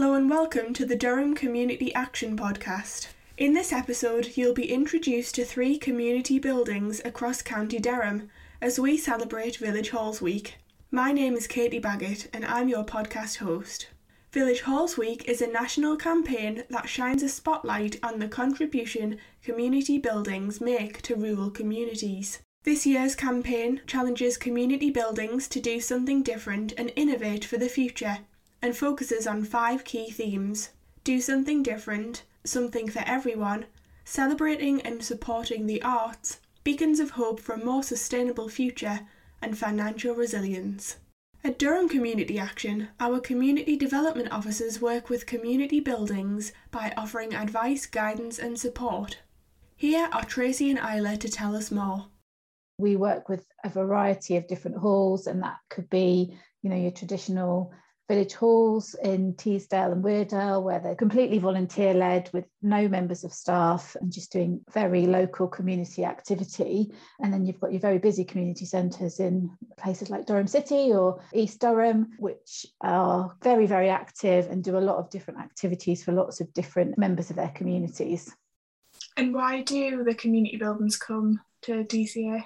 Hello and welcome to the Durham Community Action Podcast. In this episode, you'll be introduced to three community buildings across County Durham as we celebrate Village Halls Week. My name is Katie Baggett and I'm your podcast host. Village Halls Week is a national campaign that shines a spotlight on the contribution community buildings make to rural communities. This year's campaign challenges community buildings to do something different and innovate for the future and focuses on five key themes do something different, something for everyone, celebrating and supporting the arts, beacons of hope for a more sustainable future, and financial resilience. At Durham Community Action, our community development officers work with community buildings by offering advice, guidance, and support. Here are Tracy and Isla to tell us more. We work with a variety of different halls, and that could be, you know, your traditional village halls in Teesdale and Weardale, where they're completely volunteer led with no members of staff and just doing very local community activity. And then you've got your very busy community centres in places like Durham City or East Durham, which are very, very active and do a lot of different activities for lots of different members of their communities. And why do the community buildings come to DCA?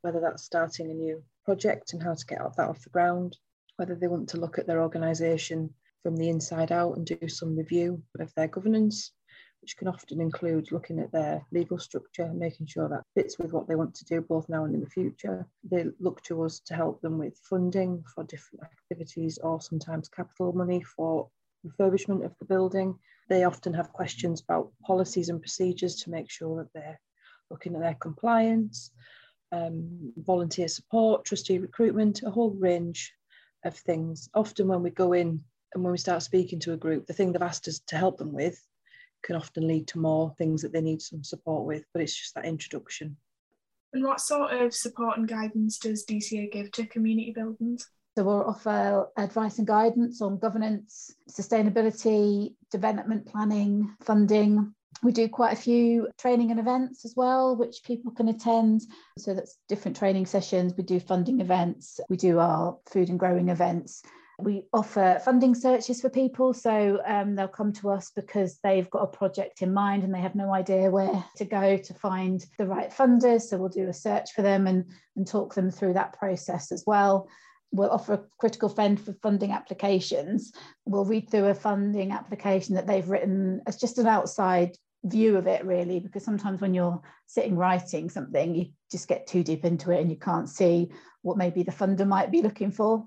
Whether that's starting a new project and how to get that off the ground, whether they want to look at their organisation from the inside out and do some review of their governance, which can often include looking at their legal structure, making sure that fits with what they want to do both now and in the future. They look to us to help them with funding for different activities or sometimes capital money for refurbishment of the building. They often have questions about policies and procedures to make sure that they're looking at their compliance, um, volunteer support, trustee recruitment, a whole range of things. Often when we go in and when we start speaking to a group, the thing they've asked us to help them with can often lead to more things that they need some support with, but it's just that introduction. And what sort of support and guidance does DCA give to community buildings? So we'll offer advice and guidance on governance, sustainability, development planning, funding, we do quite a few training and events as well, which people can attend. So that's different training sessions. We do funding events, we do our food and growing events. We offer funding searches for people. So um, they'll come to us because they've got a project in mind and they have no idea where to go to find the right funders. So we'll do a search for them and, and talk them through that process as well we'll offer a critical fund for funding applications. We'll read through a funding application that they've written as just an outside view of it really because sometimes when you're sitting writing something you just get too deep into it and you can't see what maybe the funder might be looking for.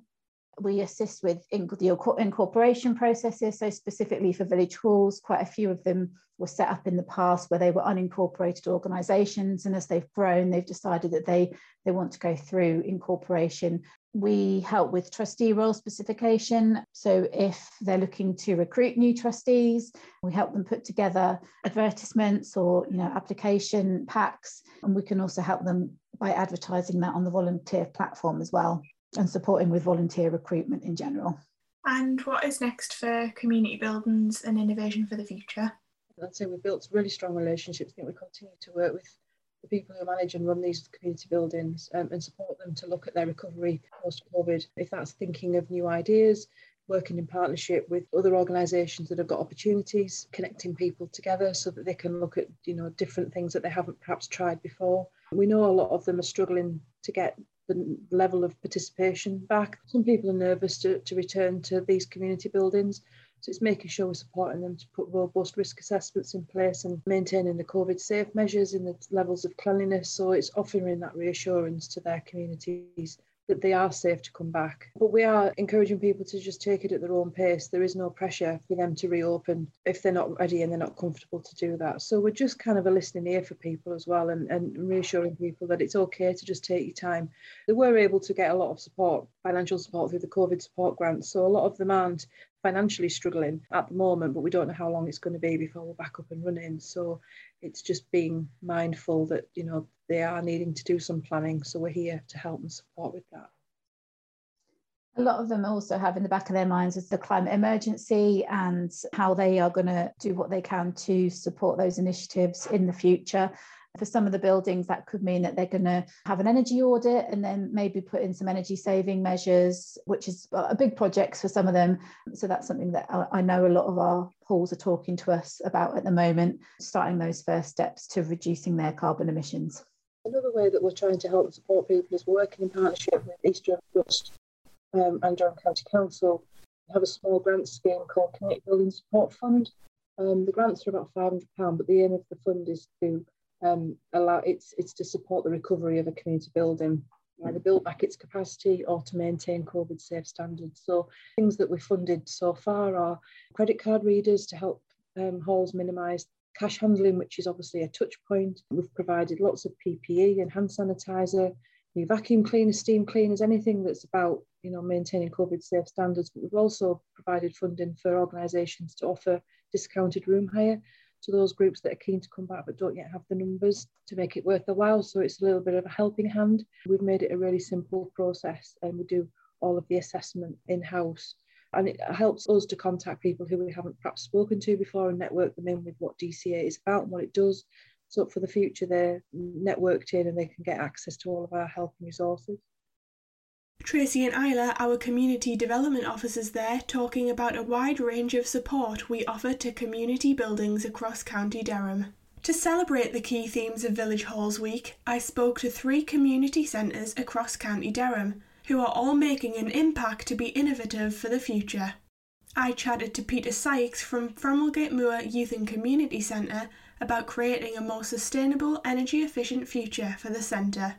We assist with the incorporation processes. So specifically for village halls quite a few of them were set up in the past where they were unincorporated organizations and as they've grown they've decided that they they want to go through incorporation we help with trustee role specification. So if they're looking to recruit new trustees, we help them put together advertisements or you know application packs, and we can also help them by advertising that on the volunteer platform as well, and supporting with volunteer recruitment in general. And what is next for community buildings and innovation for the future? I'd say we've built really strong relationships. I think we continue to work with the people who manage and run these community buildings um, and support them to look at their recovery post COVID. If that's thinking of new ideas, working in partnership with other organisations that have got opportunities, connecting people together so that they can look at you know different things that they haven't perhaps tried before. We know a lot of them are struggling to get the level of participation back. Some people are nervous to, to return to these community buildings. So it's making sure we're supporting them to put robust risk assessments in place and maintaining the COVID safe measures in the levels of cleanliness. So it's offering that reassurance to their communities that they are safe to come back. But we are encouraging people to just take it at their own pace. There is no pressure for them to reopen if they're not ready and they're not comfortable to do that. So we're just kind of a listening ear for people as well and, and reassuring people that it's okay to just take your time. They were able to get a lot of support, financial support through the COVID support grants. So a lot of them aren't financially struggling at the moment, but we don't know how long it's going to be before we're back up and running. So it's just being mindful that, you know, they are needing to do some planning. So we're here to help and support with that. A lot of them also have in the back of their minds is the climate emergency and how they are going to do what they can to support those initiatives in the future. For some of the buildings, that could mean that they're going to have an energy audit and then maybe put in some energy saving measures, which is a big project for some of them. So that's something that I know a lot of our halls are talking to us about at the moment, starting those first steps to reducing their carbon emissions. Another way that we're trying to help and support people is working in partnership with East Durham Trust um, and Durham County Council. We have a small grant scheme called Community Building Support Fund. Um, the grants are about £500, but the aim of the fund is to um, allow it's it's to support the recovery of a community building, either build back its capacity or to maintain COVID safe standards. So things that we've funded so far are credit card readers to help um, halls minimise cash handling, which is obviously a touch point. We've provided lots of PPE and hand sanitizer, new vacuum cleaners, steam cleaners, anything that's about you know maintaining COVID safe standards. But we've also provided funding for organisations to offer discounted room hire to those groups that are keen to come back but don't yet have the numbers to make it worth the while. So it's a little bit of a helping hand. We've made it a really simple process and we do all of the assessment in house and it helps us to contact people who we haven't perhaps spoken to before and network them in with what DCA is about and what it does. So for the future, they're networked in and they can get access to all of our help and resources. Tracy and Isla, our community development officers there, talking about a wide range of support we offer to community buildings across County Durham. To celebrate the key themes of Village Halls Week, I spoke to three community centres across County Durham who are all making an impact to be innovative for the future. I chatted to Peter Sykes from Framwellgate Moor Youth and Community Centre about creating a more sustainable, energy efficient future for the centre.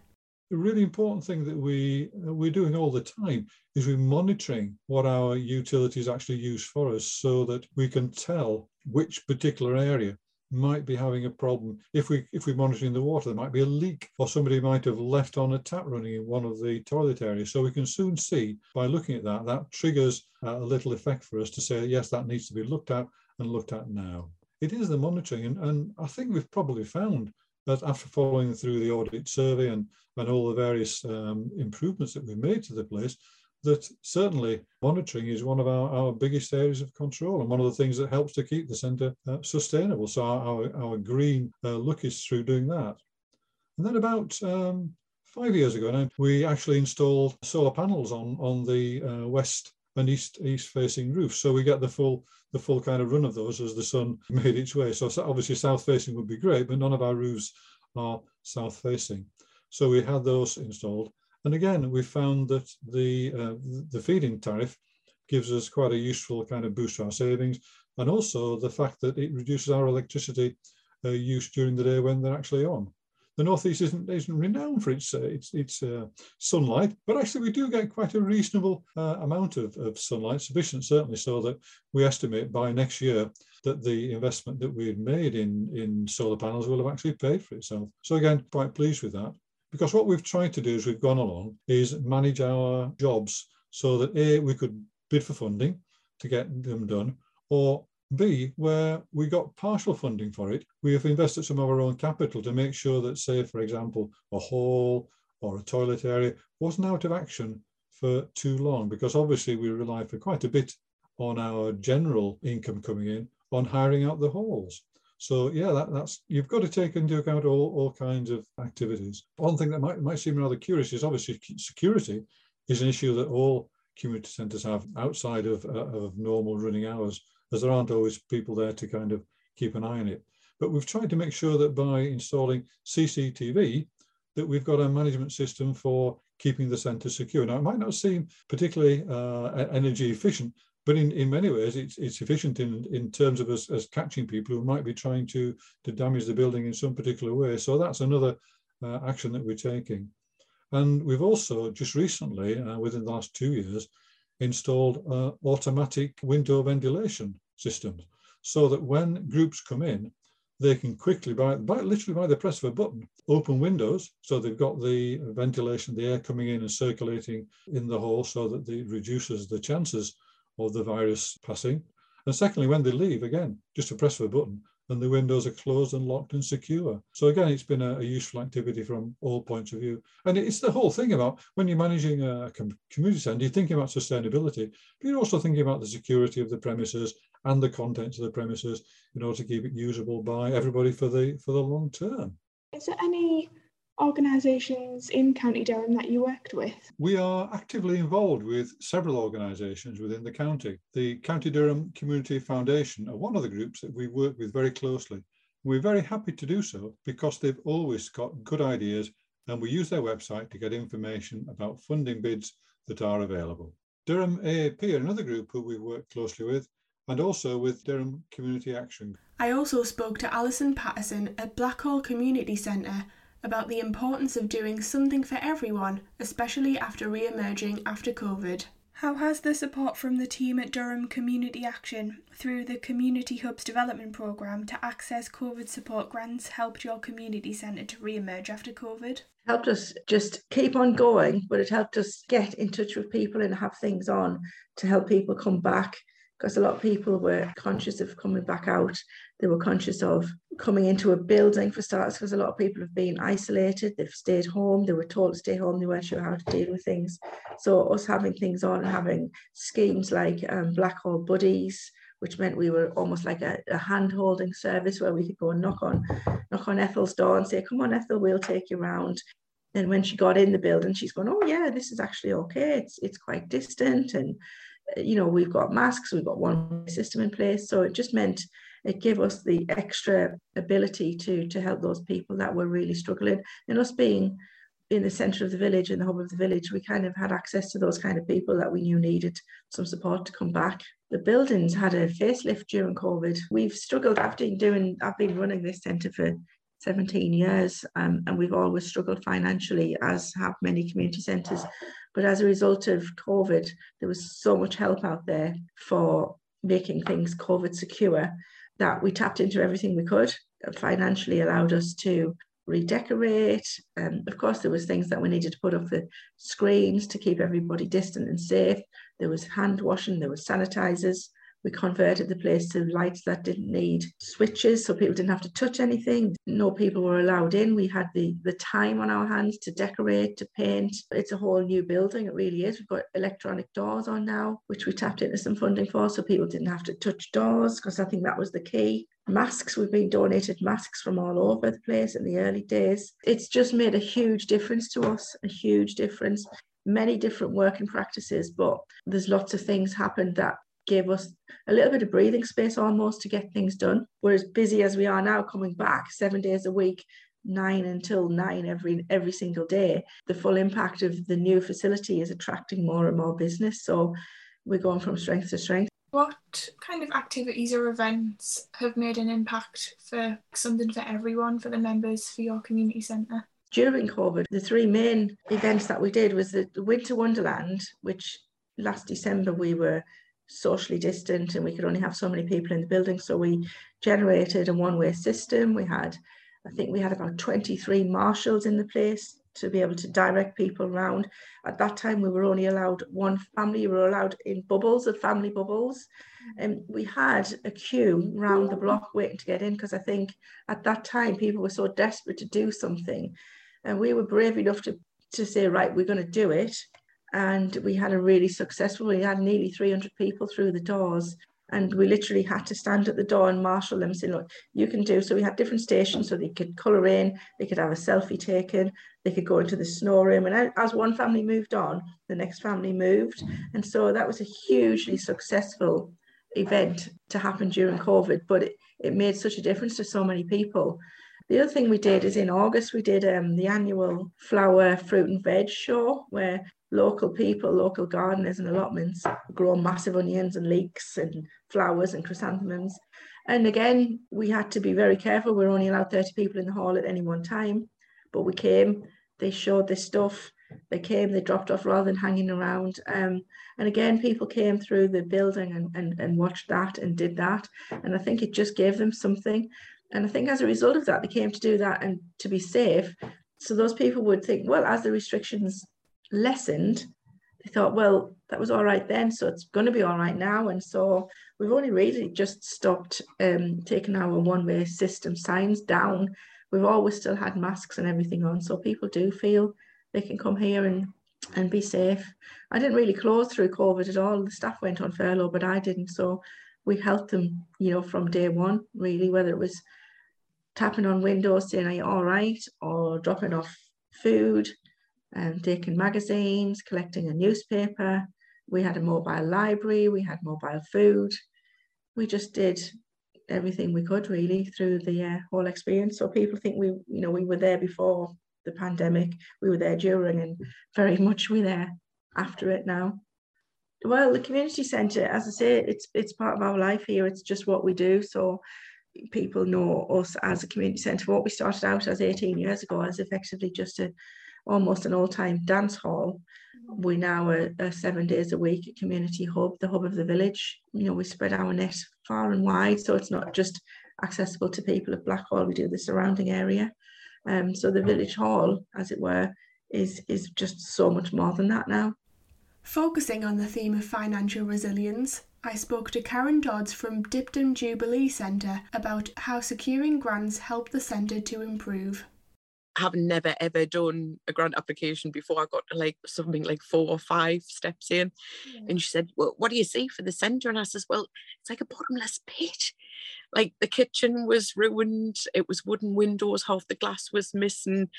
The really important thing that we we're doing all the time is we're monitoring what our utilities actually use for us so that we can tell which particular area might be having a problem. If we if we're monitoring the water, there might be a leak, or somebody might have left on a tap running in one of the toilet areas. So we can soon see by looking at that that triggers a little effect for us to say yes, that needs to be looked at and looked at now. It is the monitoring, and, and I think we've probably found that after following through the audit survey and and all the various um, improvements that we've made to the place, that certainly monitoring is one of our, our biggest areas of control and one of the things that helps to keep the centre uh, sustainable. So our, our, our green uh, look is through doing that. And then about um, five years ago now, we actually installed solar panels on, on the uh, west and east east facing roof. So we get the full the full kind of run of those as the sun made its way. So obviously south facing would be great, but none of our roofs are south facing. So we had those installed. And again, we found that the, uh, the feed-in tariff gives us quite a useful kind of boost to our savings. And also the fact that it reduces our electricity uh, use during the day when they're actually on. The northeast isn't, isn't renowned for its uh, its, its uh, sunlight, but actually we do get quite a reasonable uh, amount of, of sunlight, sufficient certainly so that we estimate by next year that the investment that we had made in, in solar panels will have actually paid for itself. So again, quite pleased with that. Because what we've tried to do as we've gone along is manage our jobs so that A, we could bid for funding to get them done, or B, where we got partial funding for it, we have invested some of our own capital to make sure that, say, for example, a hall or a toilet area wasn't out of action for too long, because obviously we rely for quite a bit on our general income coming in on hiring out the halls. So yeah, that, that's you've got to take into account all, all kinds of activities. One thing that might, might seem rather curious is obviously security is an issue that all community centres have outside of, uh, of normal running hours, as there aren't always people there to kind of keep an eye on it. But we've tried to make sure that by installing CCTV, that we've got a management system for keeping the centre secure. Now, it might not seem particularly uh, energy efficient, but in, in many ways, it's, it's efficient in, in terms of us catching people who might be trying to, to damage the building in some particular way. So that's another uh, action that we're taking. And we've also just recently, uh, within the last two years, installed uh, automatic window ventilation systems so that when groups come in, they can quickly, by, by literally by the press of a button, open windows. So they've got the ventilation, the air coming in and circulating in the hall so that it reduces the chances of the virus passing. And secondly, when they leave, again, just a press of a button and the windows are closed and locked and secure. So again, it's been a, a, useful activity from all points of view. And it's the whole thing about when you're managing a community centre, you're thinking about sustainability, but you're also thinking about the security of the premises and the contents of the premises in order to keep it usable by everybody for the for the long term. Is there any organisations in County Durham that you worked with? We are actively involved with several organisations within the county. The County Durham Community Foundation are one of the groups that we work with very closely. We're very happy to do so because they've always got good ideas and we use their website to get information about funding bids that are available. Durham AAP are another group who we work closely with and also with Durham Community Action. I also spoke to Alison Patterson at Blackhall Community Centre about the importance of doing something for everyone, especially after re emerging after COVID. How has the support from the team at Durham Community Action through the Community Hubs Development Programme to access COVID support grants helped your community centre to re emerge after COVID? Helped us just keep on going, but it helped us get in touch with people and have things on to help people come back because a lot of people were conscious of coming back out. They were conscious of coming into a building for starters, because a lot of people have been isolated, they've stayed home, they were told to stay home, they weren't sure how to deal with things. So us having things on, having schemes like um, Blackhall Buddies, which meant we were almost like a, a hand-holding service where we could go and knock on knock on Ethel's door and say, come on, Ethel, we'll take you around. And when she got in the building, she's going, oh yeah, this is actually okay. It's it's quite distant and you know, we've got masks, we've got one system in place. So it just meant it gave us the extra ability to to help those people that were really struggling. And us being in the centre of the village, in the hub of the village, we kind of had access to those kind of people that we knew needed some support to come back. The buildings had a facelift during COVID. We've struggled after doing, I've been running this centre for 17 years um, and we've always struggled financially as have many community centres but as a result of COVID, there was so much help out there for making things COVID secure that we tapped into everything we could. And financially allowed us to redecorate. Um, of course, there was things that we needed to put up the screens to keep everybody distant and safe. There was hand washing, there was sanitizers. We converted the place to lights that didn't need switches, so people didn't have to touch anything. No people were allowed in. We had the, the time on our hands to decorate, to paint. It's a whole new building, it really is. We've got electronic doors on now, which we tapped into some funding for, so people didn't have to touch doors, because I think that was the key masks we've been donated masks from all over the place in the early days it's just made a huge difference to us a huge difference many different working practices but there's lots of things happened that gave us a little bit of breathing space almost to get things done. We're as busy as we are now coming back seven days a week, nine until nine every every single day. The full impact of the new facility is attracting more and more business. So we're going from strength to strength. What kind of activities or events have made an impact for something for everyone, for the members, for your community centre? During COVID, the three main events that we did was the Winter Wonderland, which last December we were socially distant and we could only have so many people in the building. So we generated a one-way system. We had, I think we had about 23 marshals in the place to be able to direct people around. At that time, we were only allowed one family, we were allowed in bubbles of family bubbles. And we had a queue round the block waiting to get in because I think at that time people were so desperate to do something. And we were brave enough to, to say, right, we're going to do it and we had a really successful we had nearly 300 people through the doors and we literally had to stand at the door and marshal them saying look you can do so we had different stations so they could color in they could have a selfie taken they could go into the snow room and as one family moved on the next family moved and so that was a hugely successful event to happen during covid but it, it made such a difference to so many people the other thing we did is in August, we did um, the annual flower, fruit and veg show where local people, local gardeners and allotments grow massive onions and leeks and flowers and chrysanthemums. And again, we had to be very careful. We are only allowed 30 people in the hall at any one time. But we came, they showed this stuff, they came, they dropped off rather than hanging around. Um, and again, people came through the building and, and, and watched that and did that. And I think it just gave them something. And I think as a result of that, they came to do that and to be safe. So those people would think, well, as the restrictions lessened, they thought, well, that was all right then, so it's going to be all right now. And so we've only really just stopped um, taking our one way system signs down. We've always still had masks and everything on, so people do feel they can come here and and be safe. I didn't really close through COVID at all. The staff went on furlough, but I didn't. So we helped them, you know, from day one, really, whether it was tapping on windows saying, Are you all right? or dropping off food, and um, taking magazines, collecting a newspaper. We had a mobile library, we had mobile food. We just did everything we could really through the uh, whole experience. So people think we, you know, we were there before the pandemic, we were there during, and very much we're there after it now. Well, the community centre, as I say, it's it's part of our life here. It's just what we do. So people know us as a community centre. What we started out as 18 years ago as effectively just a almost an all-time dance hall. We now are, are seven days a week a community hub, the hub of the village. You know, we spread our net far and wide, so it's not just accessible to people of Blackhall. We do the surrounding area. Um, so the village hall, as it were, is is just so much more than that now. Focusing on the theme of financial resilience, I spoke to Karen Dodds from Dipton Jubilee Centre about how securing grants helped the centre to improve. I have never ever done a grant application before, I got like something like four or five steps in. Yeah. And she said, Well, what do you see for the centre? And I says, Well, it's like a bottomless pit. Like the kitchen was ruined, it was wooden windows, half the glass was missing,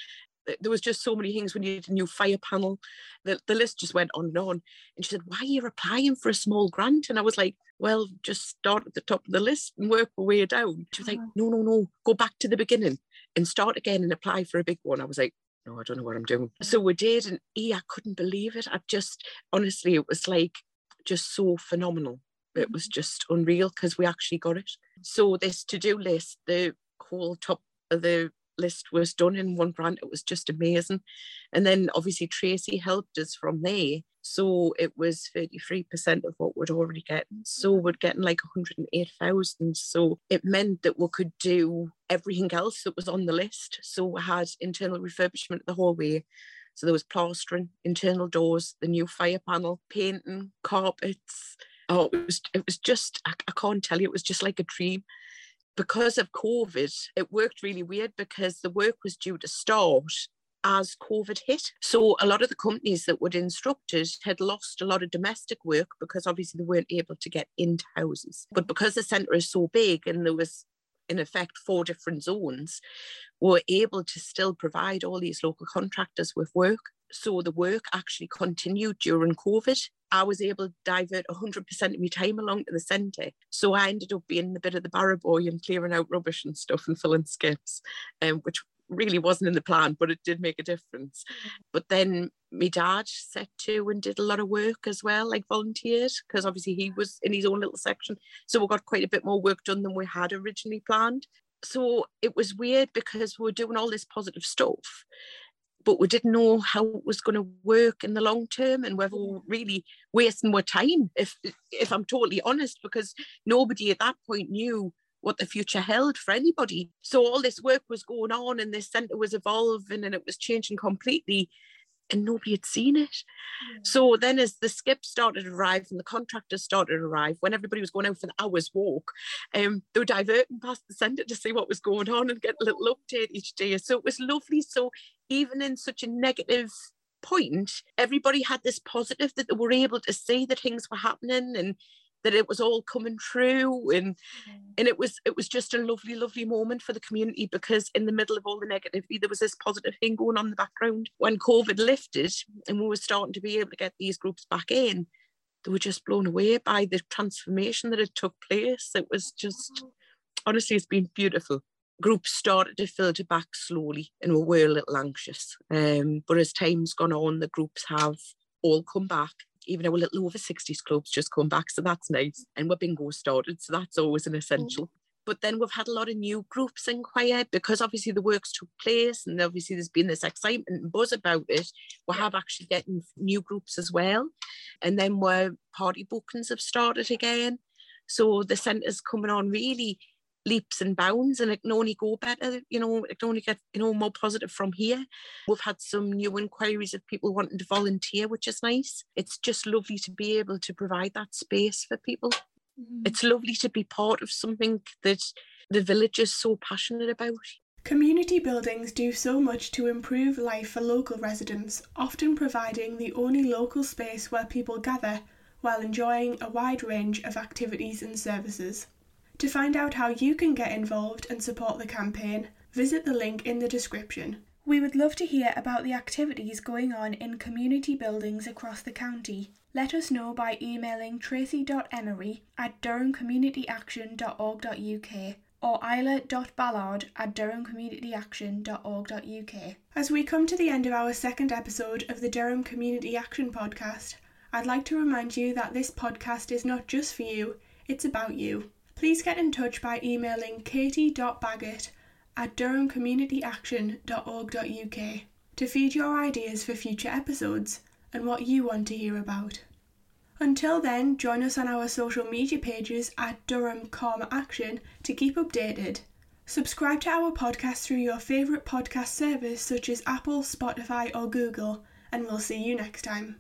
there was just so many things. We needed a new fire panel. The, the list just went on and on. And she said, Why are you applying for a small grant? And I was like, Well, just start at the top of the list and work our way down. She was like, uh-huh. No, no, no, go back to the beginning and start again and apply for a big one. I was like, No, I don't know what I'm doing. So we did. And e i couldn't believe it. I just, honestly, it was like just so phenomenal. It was mm-hmm. just unreal because we actually got it. So this to do list, the whole top of the list was done in one grant. It was just amazing. And then obviously Tracy helped us from there. So it was 33% of what we'd already gotten. So mm-hmm. we're getting like 108,000. So it meant that we could do everything else that was on the list. So we had internal refurbishment of the hallway. So there was plastering, internal doors, the new fire panel, painting, carpets. Oh, it was it was just I, I can't tell you, it was just like a dream because of COVID, it worked really weird because the work was due to start as COVID hit. So a lot of the companies that were instructed had lost a lot of domestic work because obviously they weren't able to get into houses. But because the centre is so big and there was in effect four different zones, were able to still provide all these local contractors with work. So the work actually continued during COVID. I was able to divert 100% of my time along to the centre. So I ended up being a bit of the barrow boy and clearing out rubbish and stuff and filling skips, um, which really wasn't in the plan, but it did make a difference. But then my dad set to and did a lot of work as well, like volunteered, because obviously he was in his own little section. So we got quite a bit more work done than we had originally planned. So it was weird because we were doing all this positive stuff but we didn't know how it was going to work in the long term and were really wasting more time if if i'm totally honest because nobody at that point knew what the future held for anybody so all this work was going on and this center was evolving and it was changing completely and nobody had seen it. So then, as the skips started to arrive and the contractors started to arrive, when everybody was going out for the hour's walk, um, they were diverting past the centre to see what was going on and get a little update each day. So it was lovely. So even in such a negative point, everybody had this positive that they were able to see that things were happening and that it was all coming true. And and it was it was just a lovely lovely moment for the community because in the middle of all the negativity there was this positive thing going on in the background. When covid lifted and we were starting to be able to get these groups back in they were just blown away by the transformation that had took place. It was just mm. honestly it's been beautiful groups started to filter back slowly and we were a little anxious um, but as time's gone on the groups have all come back even our little over 60s clubs just come back. So that's nice. And we're bingo started. So that's always an essential. Mm. But then we've had a lot of new groups inquire because obviously the works took place and obviously there's been this excitement and buzz about it. We have actually getting new groups as well. And then where party bookings have started again. So the centre's coming on really leaps and bounds and it can only go better, you know, it can only get, you know, more positive from here. We've had some new inquiries of people wanting to volunteer, which is nice. It's just lovely to be able to provide that space for people. Mm-hmm. It's lovely to be part of something that the village is so passionate about. Community buildings do so much to improve life for local residents, often providing the only local space where people gather while enjoying a wide range of activities and services. To find out how you can get involved and support the campaign, visit the link in the description. We would love to hear about the activities going on in community buildings across the county. Let us know by emailing tracy.emery at durhamcommunityaction.org.uk or isla.ballard at durhamcommunityaction.org.uk. As we come to the end of our second episode of the Durham Community Action podcast, I'd like to remind you that this podcast is not just for you, it's about you. Please get in touch by emailing katie.baggett at durhamcommunityaction.org.uk to feed your ideas for future episodes and what you want to hear about. Until then, join us on our social media pages at Durham Action to keep updated. Subscribe to our podcast through your favourite podcast service such as Apple, Spotify, or Google, and we'll see you next time.